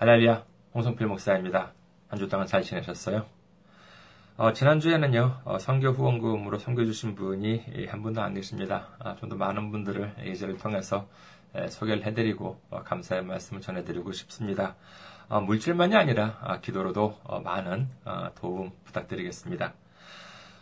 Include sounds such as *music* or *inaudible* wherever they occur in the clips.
할렐루야, 홍성필 목사입니다. 한 주 동안 잘 지내셨어요? 어, 지난주에는요, 어, 성교 후원금으로 섬겨주신 분이 한 분도 안 계십니다. 아, 좀더 많은 분들을 이제를 통해서 에, 소개를 해드리고 어, 감사의 말씀을 전해드리고 싶습니다. 어, 물질만이 아니라 아, 기도로도 어, 많은 어, 도움 부탁드리겠습니다.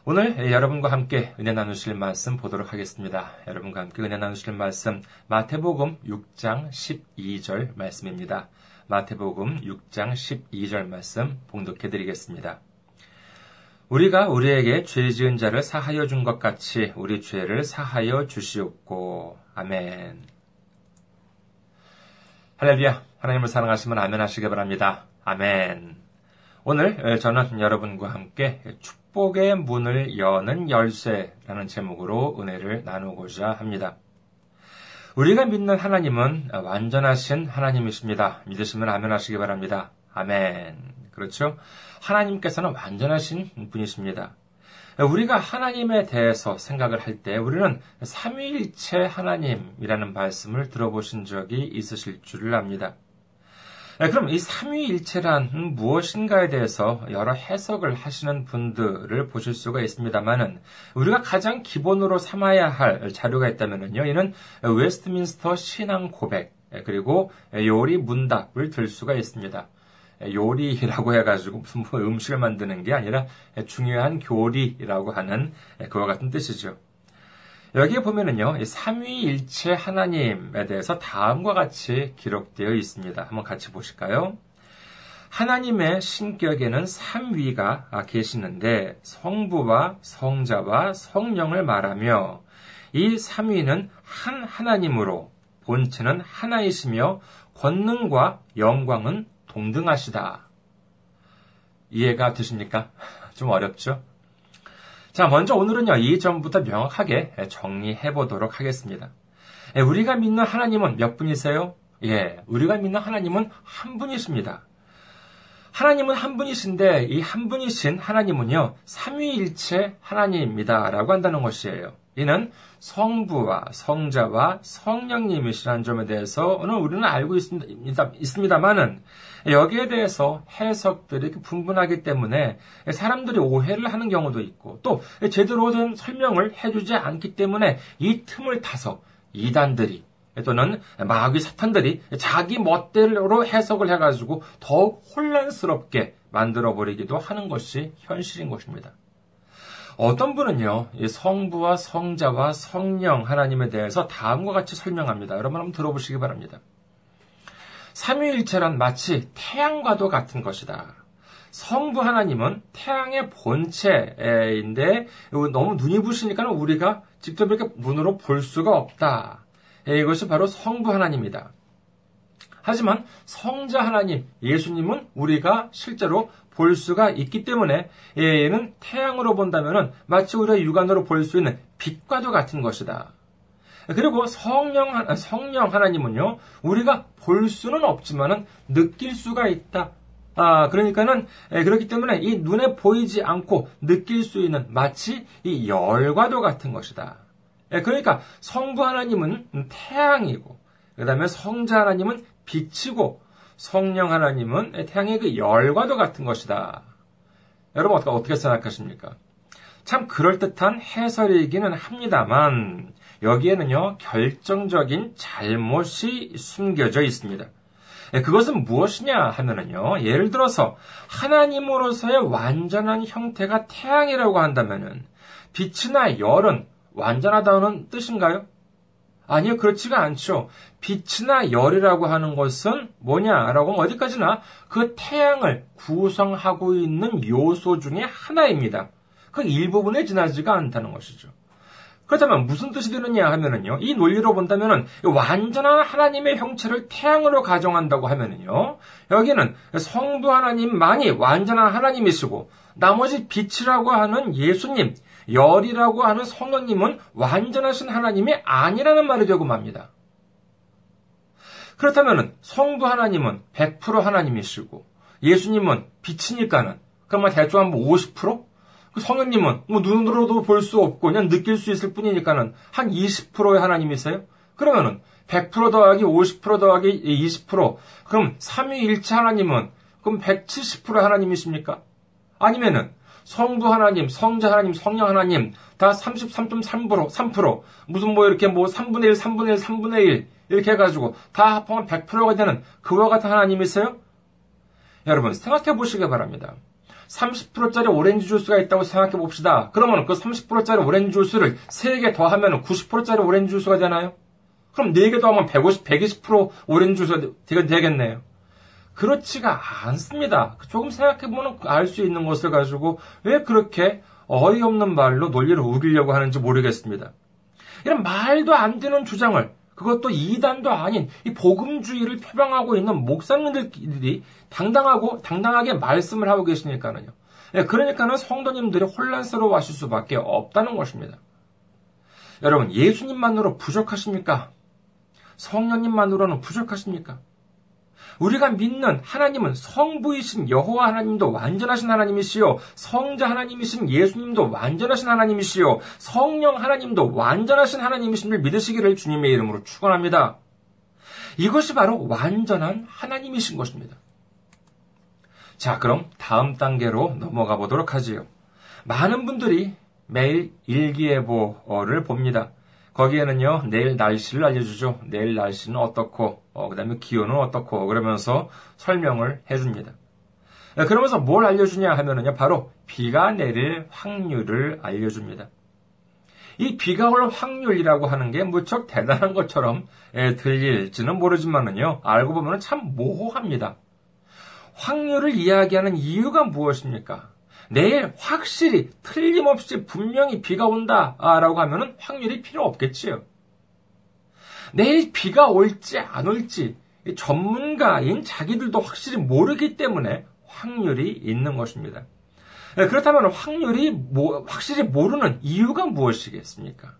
오늘 여러분과 함께 은혜 나누실 말씀 보도록 하겠습니다. 여러분과 함께 은혜 나누실 말씀 마태복음 6장 12절 말씀입니다. 마태복음 6장 12절 말씀 봉독해 드리겠습니다. 우리가 우리에게 죄 지은 자를 사하여 준 것 같이 우리 죄를 사하여 주시옵고 아멘. 할렐루야. 하나님을 사랑하시면 아멘 하시기 바랍니다. 아멘. 오늘 저는 여러분과 함께 축복의 문을 여는 열쇠라는 제목으로 은혜를 나누고자 합니다. 우리가 믿는 하나님은 완전하신 하나님이십니다. 믿으시면 아멘 하시기 바랍니다. 아멘. 그렇죠? 하나님께서는 완전하신 분이십니다. 우리가 하나님에 대해서 생각을 할 때 우리는 삼위일체 하나님이라는 말씀을 들어보신 적이 있으실 줄을 압니다. 네, 그럼 이 삼위일체란 무엇인가에 대해서 여러 해석을 하시는 분들을 보실 수가 있습니다만은 우리가 가장 기본으로 삼아야 할 자료가 있다면요, 이는 웨스트민스터 신앙 고백 그리고 요리 문답을 들 수가 있습니다. 요리라고 해가지고 무슨 뭐 음식을 만드는 게 아니라 중요한 교리라고 하는 그와 같은 뜻이죠. 여기에 보면은요, 삼위일체 하나님에 대해서 다음과 같이 기록되어 있습니다. 한번 같이 보실까요? 하나님의 신격에는 삼위가 계시는데 성부와 성자와 성령을 말하며 이 삼위는 한 하나님으로 본체는 하나이시며 권능과 영광은 동등하시다. 이해가 되십니까? *laughs* 좀 어렵죠? 자, 먼저 오늘은요, 이 점부터 명확하게 정리해 보도록 하겠습니다. 예, 우리가 믿는 하나님은 몇 분이세요? 예, 우리가 믿는 하나님은 한 분이십니다. 하나님은 한 분이신데 이 한 분이신 하나님은요, 삼위일체 하나님입니다 라고 한다는 것이에요. 이는 성부와 성자와 성령님이시라는 점에 대해서는 우리는 알고 있습니다, 있습니다만은 여기에 대해서 해석들이 분분하기 때문에 사람들이 오해를 하는 경우도 있고 또 제대로 된 설명을 해주지 않기 때문에 이 틈을 타서 이단들이 또는 마귀 사탄들이 자기 멋대로 해석을 해가지고 더욱 혼란스럽게 만들어버리기도 하는 것이 현실인 것입니다. 어떤 분은요, 성부와 성자와 성령 하나님에 대해서 다음과 같이 설명합니다. 여러분 한번 들어보시기 바랍니다. 삼위일체란 마치 태양과도 같은 것이다. 성부 하나님은 태양의 본체인데 너무 눈이 부시니까 우리가 직접 이렇게 눈으로 볼 수가 없다. 이것이 바로 성부 하나님이다. 하지만 성자 하나님, 예수님은 우리가 실제로 볼 수가 있기 때문에 얘는 태양으로 본다면 마치 우리가 육안으로 볼 수 있는 빛과도 같은 것이다. 그리고 성령, 성령 하나님은요, 우리가 볼 수는 없지만은 느낄 수가 있다. 아, 그러니까는, 그렇기 때문에 이 눈에 보이지 않고 느낄 수 있는 마치 이 열과도 같은 것이다. 그러니까 성부 하나님은 태양이고, 그 다음에 성자 하나님은 빛이고, 성령 하나님은 태양의 그 열과도 같은 것이다. 여러분 어떻게 생각하십니까? 참 그럴듯한 해설이기는 합니다만 여기에는요 결정적인 잘못이 숨겨져 있습니다. 예, 그것은 무엇이냐 하면은요 예를 들어서 하나님으로서의 완전한 형태가 태양이라고 한다면은 빛이나 열은 완전하다는 뜻인가요? 아니요, 그렇지가 않죠. 빛이나 열이라고 하는 것은 뭐냐라고 하면 어디까지나 그 태양을 구성하고 있는 요소 중에 하나입니다. 그 일부분에 지나지가 않다는 것이죠. 그렇다면 무슨 뜻이 되느냐 하면은요, 이 논리로 본다면은 완전한 하나님의 형체를 태양으로 가정한다고 하면은요, 여기는 성부 하나님만이 완전한 하나님이시고, 나머지 빛이라고 하는 예수님, 열이라고 하는 성령님은 완전하신 하나님이 아니라는 말이 되고 맙니다. 그렇다면 성부 하나님은 100% 하나님이시고 예수님은 빛이니까는 그러면 대충 한 50%? 그 성령님은 뭐 눈으로도 볼 수 없고 그냥 느낄 수 있을 뿐이니까는 한 20%의 하나님이세요? 그러면은 100% 더하기 50% 더하기 20% 그럼 삼위일체 하나님은 그럼 170% 하나님이십니까? 아니면은 성부 하나님, 성자 하나님, 성령 하나님 다 33.3% 3% 무슨 뭐 이렇게 뭐 3분의 1, 3분의 1, 3분의 1 이렇게 해가지고 다 합하면 100%가 되는 그와 같은 하나님이세요? 여러분 생각해 보시기 바랍니다. 30%짜리 오렌지 주스가 있다고 생각해 봅시다. 그러면 그 30%짜리 오렌지 주스를 3개 더하면 90%짜리 오렌지 주스가 되나요? 그럼 4개 더하면 150, 120% 오렌지 주스가 되겠네요. 그렇지가 않습니다. 조금 생각해보면 알 수 있는 것을 가지고 왜 그렇게 어이없는 말로 논리를 우기려고 하는지 모르겠습니다. 이런 말도 안 되는 주장을 그것도 이단도 아닌 이 복음주의를 표방하고 있는 목사님들끼리 당당하고 당당하게 말씀을 하고 계시니까는요. 예, 그러니까는 성도님들이 혼란스러워 하실 수밖에 없다는 것입니다. 여러분, 예수님만으로 부족하십니까? 성령님만으로는 부족하십니까? 우리가 믿는 하나님은 성부이신 여호와 하나님도 완전하신 하나님이시요 성자 하나님이신 예수님도 완전하신 하나님이시요 성령 하나님도 완전하신 하나님이신 믿으시기를 주님의 이름으로 축원합니다. 이것이 바로 완전한 하나님이신 것입니다. 자, 그럼 다음 단계로 넘어가 보도록 하지요. 많은 분들이 매일 일기예보를 봅니다. 거기에는요, 내일 날씨를 알려주죠. 내일 날씨는 어떻고, 어, 그 다음에 기온은 어떻고, 그러면서 설명을 해줍니다. 네, 그러면서 뭘 알려주냐 하면은요, 바로 비가 내릴 확률을 알려줍니다. 이 비가 올 확률이라고 하는 게 무척 대단한 것처럼 예, 들릴지는 모르지만은요, 알고 보면 참 모호합니다. 확률을 이야기하는 이유가 무엇입니까? 내일 확실히 틀림없이 분명히 비가 온다라고 하면 확률이 필요 없겠지요. 내일 비가 올지 안 올지 전문가인 자기들도 확실히 모르기 때문에 확률이 있는 것입니다. 네, 그렇다면 확률이 확실히 모르는 이유가 무엇이겠습니까?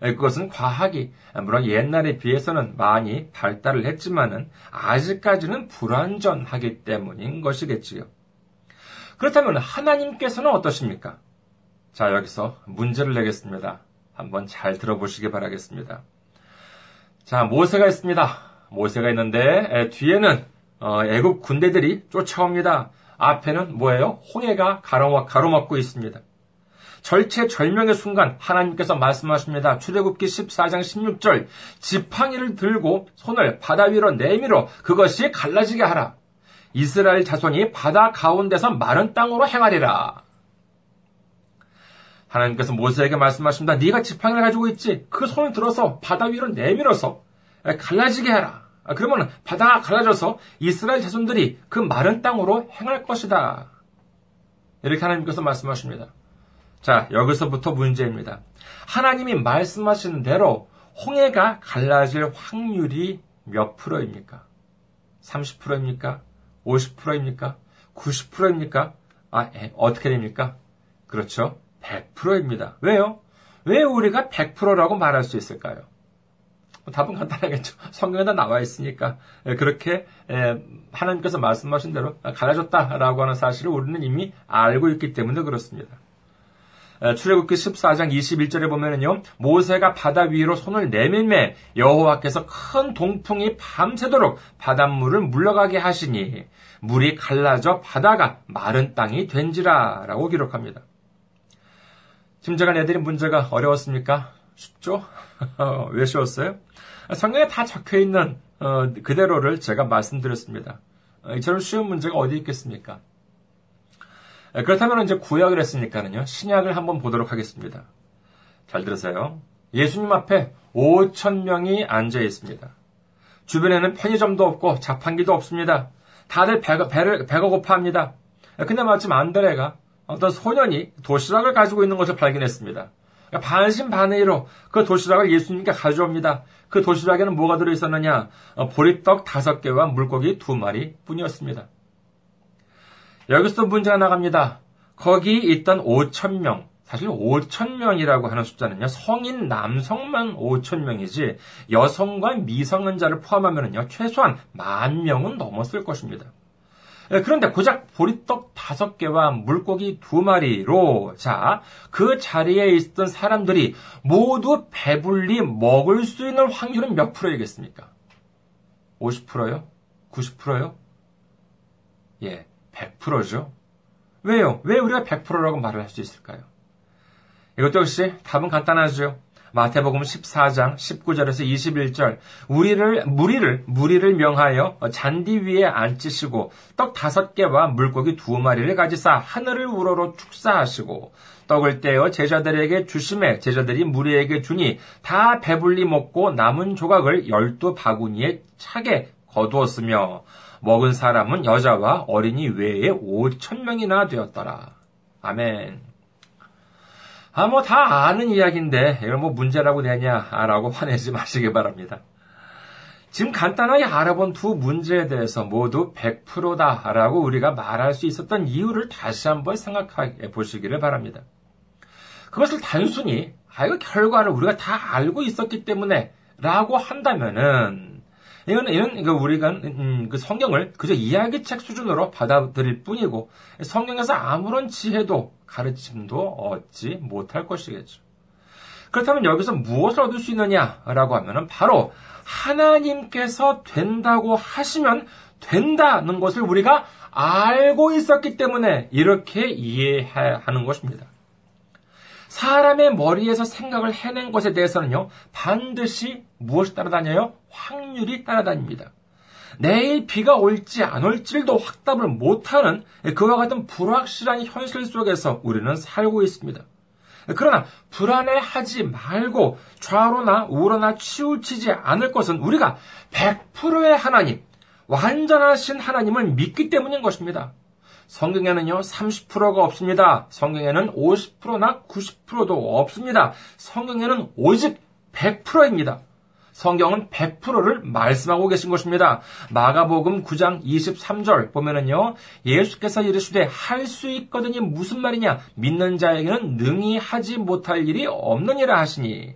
네, 그것은 과학이 물론 옛날에 비해서는 많이 발달을 했지만은 아직까지는 불완전하기 때문인 것이겠지요. 그렇다면 하나님께서는 어떠십니까? 자, 여기서 문제를 내겠습니다. 한번 잘 들어보시기 바라겠습니다. 자, 모세가 있습니다. 모세가 있는데 뒤에는 어, 애국 군대들이 쫓아옵니다. 앞에는 뭐예요? 홍해가 가로막고 있습니다. 절체절명의 순간 하나님께서 말씀하십니다. 출애굽기 14장 16절 지팡이를 들고 손을 바다 위로 내밀어 그것이 갈라지게 하라. 이스라엘 자손이 바다 가운데서 마른 땅으로 행하리라. 하나님께서 모세에게 말씀하십니다. 네가 지팡이를 가지고 있지. 그 손을 들어서 바다 위로 내밀어서 갈라지게 하라. 그러면 바다가 갈라져서 이스라엘 자손들이 그 마른 땅으로 행할 것이다. 이렇게 하나님께서 말씀하십니다. 자, 여기서부터 문제입니다. 하나님이 말씀하신 대로 홍해가 갈라질 확률이 몇 프로입니까? 30%입니까? 50%입니까? 90%입니까? 아, 에, 어떻게 됩니까? 그렇죠. 100%입니다. 왜요? 왜 우리가 100%라고 말할 수 있을까요? 뭐 답은 간단하겠죠. *laughs* 성경에 다 나와 있으니까. 예, 그렇게 예, 하나님께서 말씀하신 대로 갈라졌다라고 하는 사실을 우리는 이미 알고 있기 때문에 그렇습니다. 예, 출애굽기 14장 21절에 보면은요. 모세가 바다 위로 손을 내밀매 여호와께서 큰 동풍이 밤새도록 바닷물을 물러가게 하시니 물이 갈라져 바다가 마른 땅이 된지라라고 기록합니다. 짐작한 애들이 문제가 어려웠습니까? 쉽죠? *laughs* 왜 쉬웠어요? 성경에 다 적혀 있는 어, 그대로를 제가 말씀드렸습니다. 어, 이처럼 쉬운 문제가 어디 있겠습니까? 그렇다면 이제 구약을 했으니까는요, 신약을 한번 보도록 하겠습니다. 잘 들으세요. 예수님 앞에 5천 명이 앉아 있습니다. 주변에는 편의점도 없고 자판기도 없습니다. 다들 배가, 배를, 배가 고파합니다. 근데 마침 안드레가 어떤 소년이 도시락을 가지고 있는 것을 발견했습니다. 반신반의로 그 도시락을 예수님께 가져옵니다. 그 도시락에는 뭐가 들어있었느냐? 어, 보리떡 다섯 개와 물고기 두 마리 뿐이었습니다. 여기서 문제가 나갑니다. 거기 있던 5천 명, 사실 5천 명이라고 하는 숫자는요, 성인 남성만 5천 명이지, 여성과 미성년자를 포함하면요, 최소한 만 명은 넘었을 것입니다. 예, 그런데 고작 보리떡 다섯 개와 물고기 두 마리로, 자, 그 자리에 있던 사람들이 모두 배불리 먹을 수 있는 확률은 몇 프로이겠습니까? 50%요? 90%요? 예, 100%죠. 왜요? 왜 우리가 100%라고 말을 할 수 있을까요? 이것도 역시 답은 간단하죠. 마태복음 14장 19절에서 21절 우리를 무리를 무리를 명하여 잔디 위에 앉히시고 떡 다섯 개와 물고기 두 마리를 가지사 하늘을 우러러 축사하시고 떡을 떼어 제자들에게 주심에 제자들이 무리에게 주니 다 배불리 먹고 남은 조각을 열두 바구니에 차게 거두었으며 먹은 사람은 여자와 어린이 외에 5천 명이나 되었더라. 아멘. 아, 뭐, 다 아는 이야기인데, 이걸 뭐 문제라고 되냐라고 화내지 *laughs* 마시기 바랍니다. 지금 간단하게 알아본 두 문제에 대해서 모두 100%다라고 우리가 말할 수 있었던 이유를 다시 한번 생각해 보시기를 바랍니다. 그것을 단순히, 아, 이거 결과를 우리가 다 알고 있었기 때문에 라고 한다면은, 이건, 이건, 그 우리가, 음, 그 성경을 그저 이야기책 수준으로 받아들일 뿐이고, 성경에서 아무런 지혜도 가르침도 얻지 못할 것이겠죠. 그렇다면 여기서 무엇을 얻을 수 있느냐라고 하면은 바로 하나님께서 된다고 하시면 된다는 것을 우리가 알고 있었기 때문에 이렇게 이해하는 것입니다. 사람의 머리에서 생각을 해낸 것에 대해서는요, 반드시 무엇이 따라다녀요? 확률이 따라다닙니다. 내일 비가 올지 안 올지도 확답을 못하는 그와 같은 불확실한 현실 속에서 우리는 살고 있습니다. 그러나 불안해하지 말고 좌로나 우로나 치우치지 않을 것은 우리가 100%의 하나님, 완전하신 하나님을 믿기 때문인 것입니다. 성경에는요, 30%가 없습니다. 성경에는 50%나 90%도 없습니다. 성경에는 오직 100%입니다. 성경은 100%를 말씀하고 계신 것입니다. 마가복음 9장 23절 보면은요. 예수께서 이르시되 할 수 있거든이 무슨 말이냐? 믿는 자에게는 능히 하지 못할 일이 없느니라 하시니.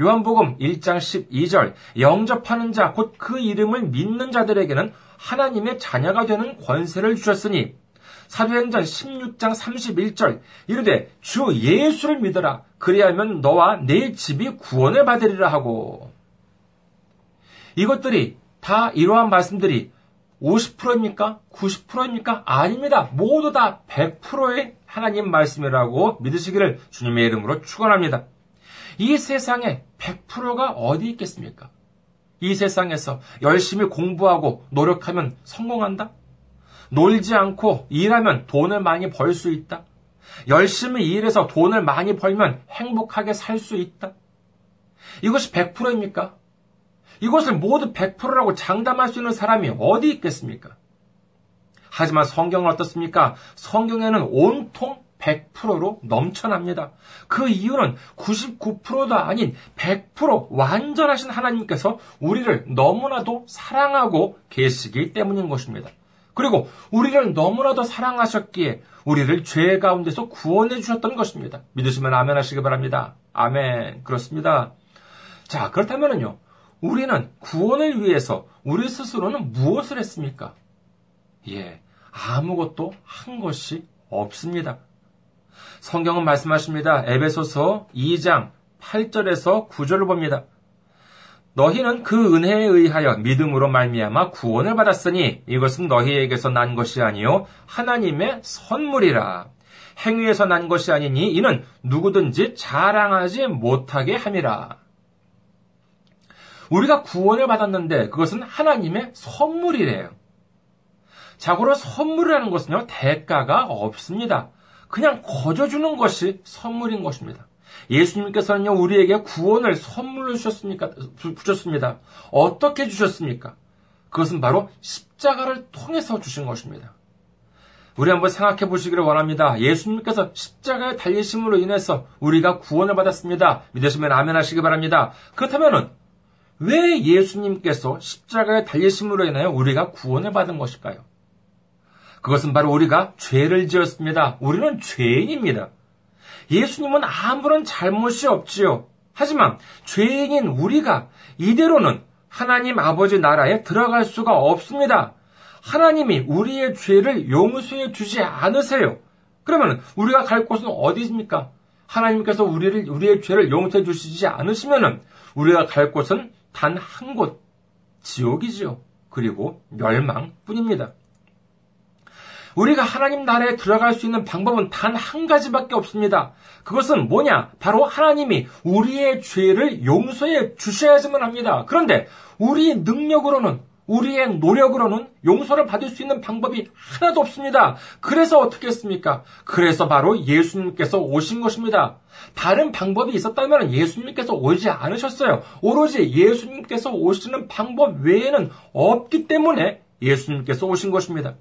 요한복음 1장 12절 영접하는 자 곧 그 이름을 믿는 자들에게는 하나님의 자녀가 되는 권세를 주셨으니 사도행전 16장 31절 이르되 주 예수를 믿어라 그리하면 너와 내 집이 구원을 받으리라 하고 이것들이 다 이러한 말씀들이 50%입니까? 90%입니까? 아닙니다. 모두 다 100%의 하나님 말씀이라고 믿으시기를 주님의 이름으로 축원합니다. 이 세상에 100%가 어디 있겠습니까? 이 세상에서 열심히 공부하고 노력하면 성공한다? 놀지 않고 일하면 돈을 많이 벌 수 있다? 열심히 일해서 돈을 많이 벌면 행복하게 살 수 있다? 이것이 100%입니까? 이것을 모두 100%라고 장담할 수 있는 사람이 어디 있겠습니까? 하지만 성경은 어떻습니까? 성경에는 온통 100%로 넘쳐납니다. 그 이유는 99%도 아닌 100% 완전하신 하나님께서 우리를 너무나도 사랑하고 계시기 때문인 것입니다. 그리고 우리를 너무나도 사랑하셨기에 우리를 죄 가운데서 구원해 주셨던 것입니다. 믿으시면 아멘 하시기 바랍니다. 아멘. 그렇습니다. 자, 그렇다면요. 우리는 구원을 위해서 우리 스스로는 무엇을 했습니까? 예, 아무것도 한 것이 없습니다. 성경은 말씀하십니다. 에베소서 2장 8절에서 9절을 봅니다. 너희는 그 은혜에 의하여 믿음으로 말미암아 구원을 받았으니 이것은 너희에게서 난 것이 아니요 하나님의 선물이라. 행위에서 난 것이 아니니 이는 누구든지 자랑하지 못하게 함이라. 우리가 구원을 받았는데 그것은 하나님의 선물이래요. 자고로 선물이라는 것은요, 대가가 없습니다. 그냥 거저 주는 것이 선물인 것입니다. 예수님께서는요, 우리에게 구원을 선물로 주셨습니까? 주셨습니다. 어떻게 주셨습니까? 그것은 바로 십자가를 통해서 주신 것입니다. 우리 한번 생각해 보시기를 원합니다. 예수님께서 십자가에 달리심으로 인해서 우리가 구원을 받았습니다. 믿으시면 아멘 하시기 바랍니다. 그렇다면 왜 예수님께서 십자가에 달리심으로 인하여 우리가 구원을 받은 것일까요? 그것은 바로 우리가 죄를 지었습니다. 우리는 죄인입니다. 예수님은 아무런 잘못이 없지요. 하지만 죄인인 우리가 이대로는 하나님 아버지 나라에 들어갈 수가 없습니다. 하나님이 우리의 죄를 용서해 주지 않으세요. 그러면 우리가 갈 곳은 어디입니까? 하나님께서 우리를 우리의 죄를 용서해 주시지 않으시면은 우리가 갈 곳은 단 한 곳, 지옥이지요. 그리고 멸망뿐입니다. 우리가 하나님 나라에 들어갈 수 있는 방법은 단 한 가지밖에 없습니다. 그것은 뭐냐? 바로 하나님이 우리의 죄를 용서해 주셔야지만 합니다. 그런데 우리의 능력으로는 우리의 노력으로는 용서를 받을 수 있는 방법이 하나도 없습니다. 그래서 어떻게 했습니까? 그래서 바로 예수님께서 오신 것입니다. 다른 방법이 있었다면 예수님께서 오지 않으셨어요. 오로지 예수님께서 오시는 방법 외에는 없기 때문에 예수님께서 오신 것입니다.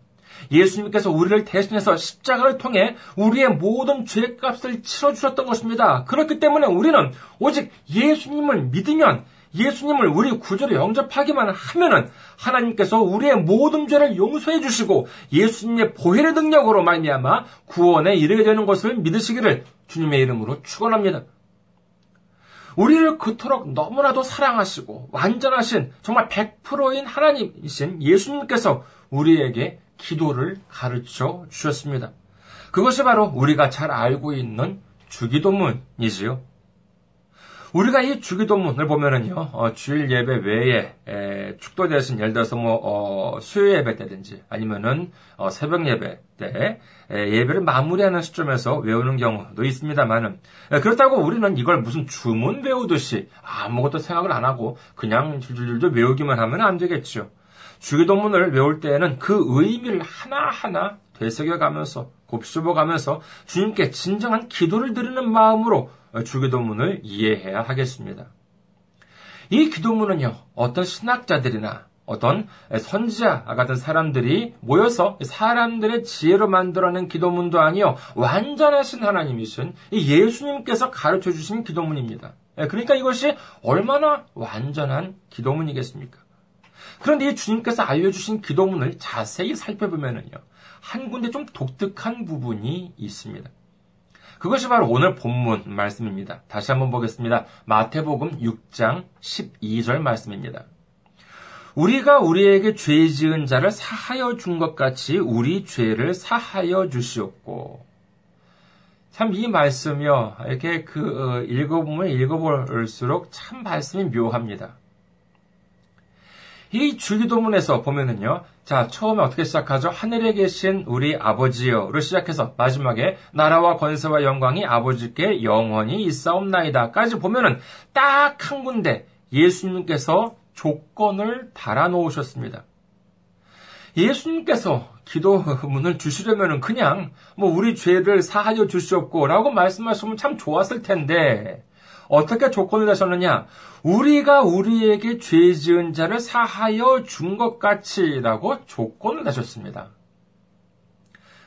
예수님께서 우리를 대신해서 십자가를 통해 우리의 모든 죄값을 치러주셨던 것입니다. 그렇기 때문에 우리는 오직 예수님을 믿으면 예수님을 우리 구조로 영접하기만 하면은 하나님께서 우리의 모든 죄를 용서해 주시고 예수님의 보혈의 능력으로 말미암아 구원에 이르게 되는 것을 믿으시기를 주님의 이름으로 축원합니다. 우리를 그토록 너무나도 사랑하시고 완전하신 정말 100%인 하나님이신 예수님께서 우리에게 기도를 가르쳐 주셨습니다. 그것이 바로 우리가 잘 알고 있는 주기도문이지요. 우리가 이 주기도문을 보면은요, 어, 주일 예배 외에 에, 축도 대신 예를 들어서 뭐 어, 수요 예배 때든지 아니면은 어, 새벽 예배 때 에, 예배를 마무리하는 시점에서 외우는 경우도 있습니다만은 그렇다고 우리는 이걸 무슨 주문 외우듯이 아무것도 생각을 안 하고 그냥 줄줄줄 외우기만 하면 안 되겠죠. 주기도문을 외울 때에는 그 의미를 하나하나 되새겨가면서 곱씹어가면서 주님께 진정한 기도를 드리는 마음으로 주기도문을 이해해야 하겠습니다. 이 기도문은요, 어떤 신학자들이나 어떤 선지자 같은 사람들이 모여서 사람들의 지혜로 만들어낸 기도문도 아니요, 완전하신 하나님이신 예수님께서 가르쳐 주신 기도문입니다. 그러니까 이것이 얼마나 완전한 기도문이겠습니까? 그런데 이 주님께서 알려주신 기도문을 자세히 살펴보면은요, 한 군데 좀 독특한 부분이 있습니다. 그것이 바로 오늘 본문 말씀입니다. 다시 한번 보겠습니다. 마태복음 6장 12절 말씀입니다. 우리가 우리에게 죄 지은 자를 사하여 준 것 같이 우리 죄를 사하여 주시옵고. 참 이 말씀이요. 이렇게 그 어, 읽어보면 읽어볼수록 참 말씀이 묘합니다. 이 주기도문에서 보면은요, 자, 처음에 어떻게 시작하죠? 하늘에 계신 우리 아버지여로 시작해서 마지막에 나라와 권세와 영광이 아버지께 영원히 있사옵나이다까지 보면은 딱 한 군데 예수님께서 조건을 달아 놓으셨습니다. 예수님께서 기도문을 주시려면은 그냥 뭐 우리 죄를 사하여 주시옵고라고 말씀하시면 참 좋았을 텐데 어떻게 조건을 다셨느냐? 우리가 우리에게 죄 지은 자를 사하여 준 것 같이라고 조건을 다셨습니다.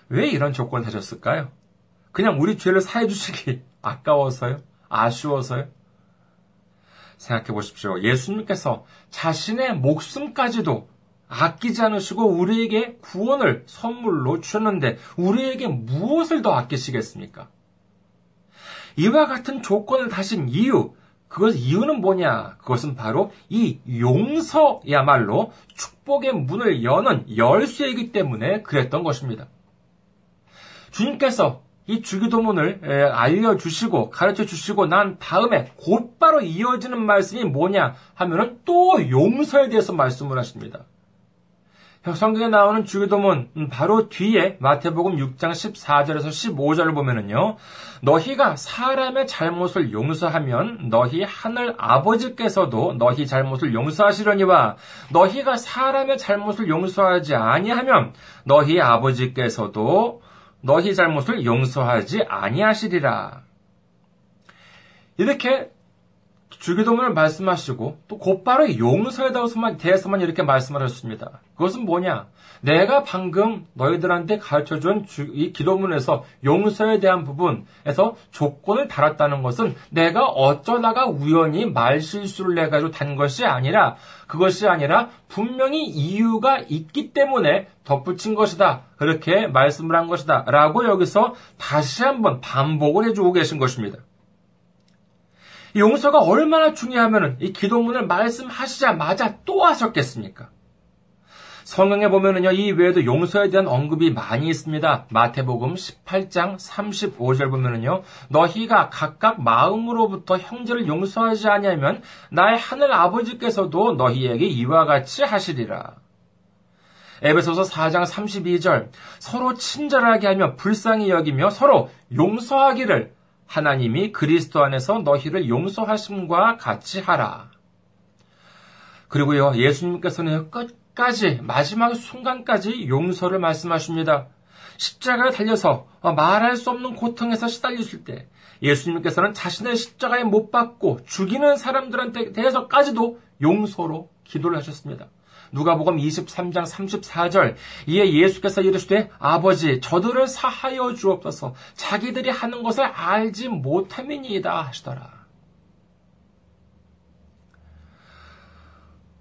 왜 이런 조건을 다셨을까요? 그냥 우리 죄를 사해 주시기 *laughs* 아까워서요? 아쉬워서요? 생각해 보십시오. 예수님께서 자신의 목숨까지도 아끼지 않으시고 우리에게 구원을 선물로 주셨는데 우리에게 무엇을 더 아끼시겠습니까? 이와 같은 조건을 다신 이유, 그것 이유는 뭐냐? 그것은 바로 이 용서야말로 축복의 문을 여는 열쇠이기 때문에 그랬던 것입니다. 주님께서 이 주기도문을 알려주시고 가르쳐 주시고 난 다음에 곧바로 이어지는 말씀이 뭐냐 하면은 또 용서에 대해서 말씀을 하십니다. 성경에 나오는 주기도문 음, 바로 뒤에 마태복음 6장 14절에서 15절을 보면은요. 너희가 사람의 잘못을 용서하면 너희 하늘 아버지께서도 너희 잘못을 용서하시려니와 너희가 사람의 잘못을 용서하지 아니하면 너희 아버지께서도 너희 잘못을 용서하지 아니하시리라. 이렇게 주기도문을 말씀하시고 또 곧바로 용서에 대해서만 이렇게 말씀하셨습니다. 그것은 뭐냐? 내가 방금 너희들한테 가르쳐준 이 기도문에서 용서에 대한 부분에서 조건을 달았다는 것은 내가 어쩌다가 우연히 말실수를 내가지고 단 것이 아니라 그것이 아니라 분명히 이유가 있기 때문에 덧붙인 것이다. 그렇게 말씀을 한 것이다. 라고 여기서 다시 한번 반복을 해주고 계신 것입니다. 용서가 얼마나 중요하면 이 기도문을 말씀하시자마자 또 하셨겠습니까? 성경에 보면은요, 이 외에도 용서에 대한 언급이 많이 있습니다. 마태복음 18장 35절 보면은요, 너희가 각각 마음으로부터 형제를 용서하지 아니하면 나의 하늘 아버지께서도 너희에게 이와 같이 하시리라. 에베소서 4장 32절 서로 친절하게 하며 불쌍히 여기며 서로 용서하기를 하나님이 그리스도 안에서 너희를 용서하심과 같이 하라. 그리고요, 예수님께서는 끝까지, 마지막 순간까지 용서를 말씀하십니다. 십자가에 달려서 말할 수 없는 고통에서 시달리실 때 예수님께서는 자신의 십자가에 못 박고 죽이는 사람들한테 대해서까지도 용서로 기도를 하셨습니다. 누가복음 23장 34절 이에 예수께서 이르시되 아버지 저들을 사하여 주옵소서 자기들이 하는 것을 알지 못함이니이다 하시더라.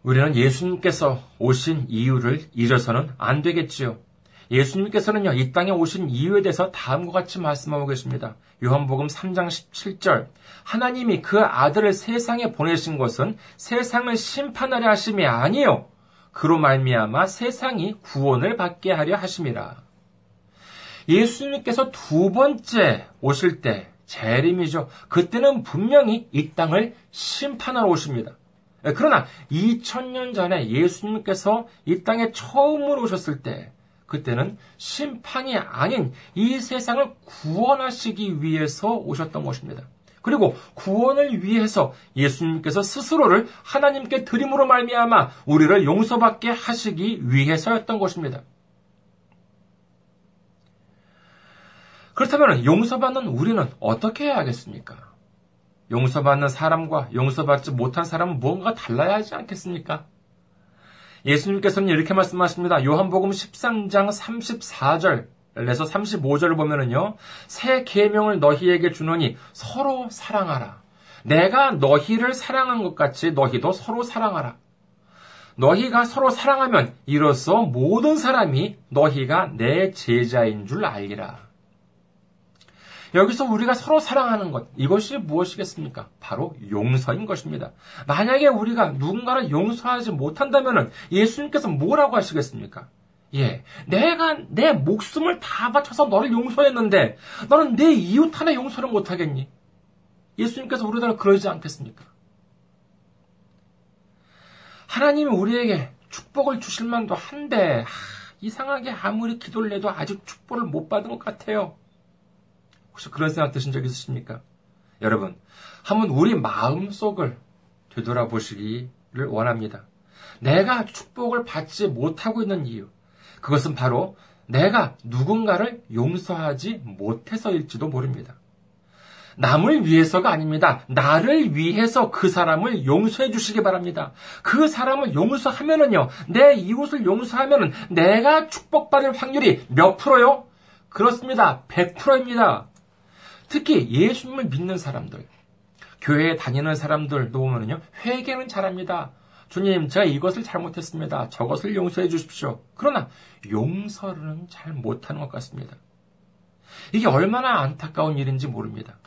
우리는 예수님께서 오신 이유를 잊어서는 안 되겠지요. 예수님께서는요, 이 땅에 오신 이유에 대해서 다음과 같이 말씀하고 계십니다. 요한복음 3장 17절. 하나님이 그 아들을 세상에 보내신 것은 세상을 심판하려 하심이 아니요 그로 말미암아 세상이 구원을 받게 하려 하심이라. 예수님께서 두 번째 오실 때 재림이죠. 그때는 분명히 이 땅을 심판하러 오십니다. 예, 그러나 2000년 전에 예수님께서 이 땅에 처음으로 오셨을 때 그때는 심판이 아닌 이 세상을 구원하시기 위해서 오셨던 것입니다. 그리고 구원을 위해서 예수님께서 스스로를 하나님께 드림으로 말미암아 우리를 용서받게 하시기 위해서였던 것입니다. 그렇다면 용서받는 우리는 어떻게 해야 하겠습니까? 용서받는 사람과 용서받지 못한 사람은 무언가 달라야 하지 않겠습니까? 예수님께서는 이렇게 말씀하십니다. 요한복음 13장 34절 에서 35절을 보면은요. 새 계명을 너희에게 주노니 서로 사랑하라. 내가 너희를 사랑한 것 같이 너희도 서로 사랑하라. 너희가 서로 사랑하면 이로써 모든 사람이 너희가 내 제자인 줄 알리라. 여기서 우리가 서로 사랑하는 것, 이것이 무엇이겠습니까? 바로 용서인 것입니다. 만약에 우리가 누군가를 용서하지 못한다면 예수님께서 뭐라고 하시겠습니까? 예. 내가 내 목숨을 다 바쳐서 너를 용서했는데, 너는 내 이웃 하나 용서를 못 하겠니? 예수님께서 우리들을 그러지 않겠습니까? 하나님이 우리에게 축복을 주실 만도 한데, 하, 이상하게 아무리 기도를 해도 아직 축복을 못 받은 것 같아요. 혹시 그런 생각 드신 적 있으십니까? 여러분, 한번 우리 마음 속을 되돌아보시기를 원합니다. 내가 축복을 받지 못하고 있는 이유, 그것은 바로 내가 누군가를 용서하지 못해서일지도 모릅니다. 남을 위해서가 아닙니다. 나를 위해서 그 사람을 용서해 주시기 바랍니다. 그 사람을 용서하면은요, 내 이웃을 용서하면은 내가 축복받을 확률이 몇 프로요? 그렇습니다. 100%입니다. 특히 예수님을 믿는 사람들, 교회에 다니는 사람들도 보면요, 회개는 잘합니다. 주님, 제가 이것을 잘못했습니다. 저것을 용서해 주십시오. 그러나 용서는 잘 못하는 것 같습니다. 이게 얼마나 안타까운 일인지 모릅니다.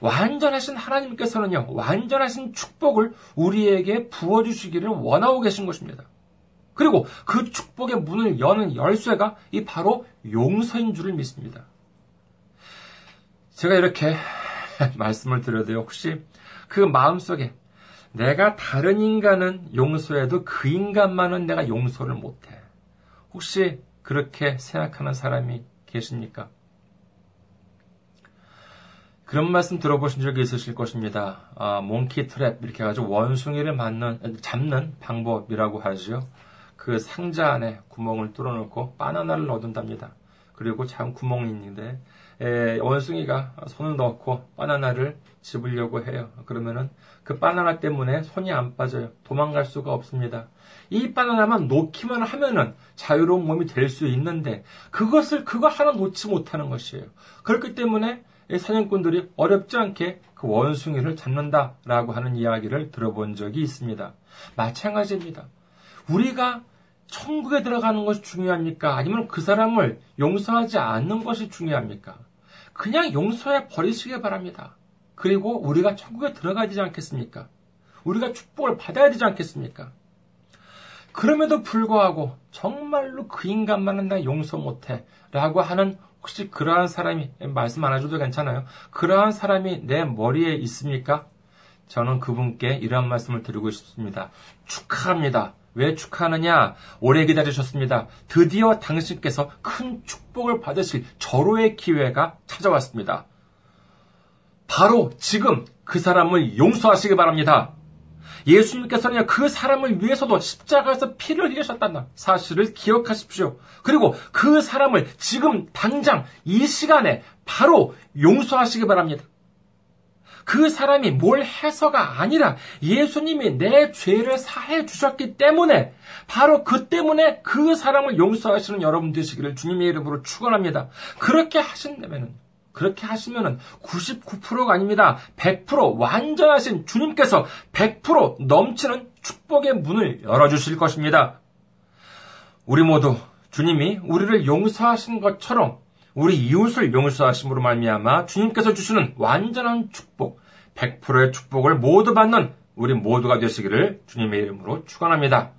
완전하신 하나님께서는요, 완전하신 축복을 우리에게 부어주시기를 원하고 계신 것입니다. 그리고 그 축복의 문을 여는 열쇠가 이 바로 용서인 줄을 믿습니다. 제가 이렇게 *laughs* 말씀을 드려도요, 혹시 그 마음속에 내가 다른 인간은 용서해도 그 인간만은 내가 용서를 못해. 혹시 그렇게 생각하는 사람이 계십니까? 그런 말씀 들어보신 적이 있으실 것입니다. 아, 몽키 트랩 이렇게 해가지고 원숭이를 맞는 잡는 방법이라고 하죠. 그 상자 안에 구멍을 뚫어놓고 바나나를 넣어둔답니다. 그리고 참 구멍이 있는데 에, 원숭이가 손을 넣고 바나나를 집으려고 해요. 그러면은 그 바나나 때문에 손이 안 빠져요. 도망갈 수가 없습니다. 이 바나나만 놓기만 하면은 자유로운 몸이 될 수 있는데 그것을 그거 하나 놓지 못하는 것이에요. 그렇기 때문에 사냥꾼들이 어렵지 않게 그 원숭이를 잡는다라고 하는 이야기를 들어본 적이 있습니다. 마찬가지입니다. 우리가 천국에 들어가는 것이 중요합니까? 아니면 그 사람을 용서하지 않는 것이 중요합니까? 그냥 용서해 버리시기 바랍니다. 그리고 우리가 천국에 들어가야 되지 않겠습니까? 우리가 축복을 받아야 되지 않겠습니까? 그럼에도 불구하고 정말로 그 인간만은 나 용서 못해. 라고 하는 혹시 그러한 사람이, 말씀 안 해줘도 괜찮아요. 그러한 사람이 내 머리에 있습니까? 저는 그분께 이러한 말씀을 드리고 싶습니다. 축하합니다. 왜 축하하느냐? 오래 기다리셨습니다. 드디어 당신께서 큰 축복을 받으실 절호의 기회가 찾아왔습니다. 바로 지금 그 사람을 용서하시기 바랍니다. 예수님께서는 그 사람을 위해서도 십자가에서 피를 흘리셨다는 사실을 기억하십시오. 그리고 그 사람을 지금 당장 이 시간에 바로 용서하시기 바랍니다. 그 사람이 뭘 해서가 아니라 예수님이 내 죄를 사해 주셨기 때문에 바로 그 때문에 그 사람을 용서하시는 여러분 되시기를 주님의 이름으로 축원합니다. 그렇게 하신다면 그렇게 하시면은 99%가 아닙니다. 100% 완전하신 주님께서 100% 넘치는 축복의 문을 열어 주실 것입니다. 우리 모두 주님이 우리를 용서하신 것처럼 우리 이웃을 용서하심으로 말미암아 주님께서 주시는 완전한 축복, 100%의 축복을 모두 받는 우리 모두가 되시기를 주님의 이름으로 축원합니다.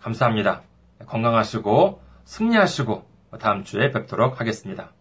감사합니다. 건강하시고 승리하시고 다음 주에 뵙도록 하겠습니다.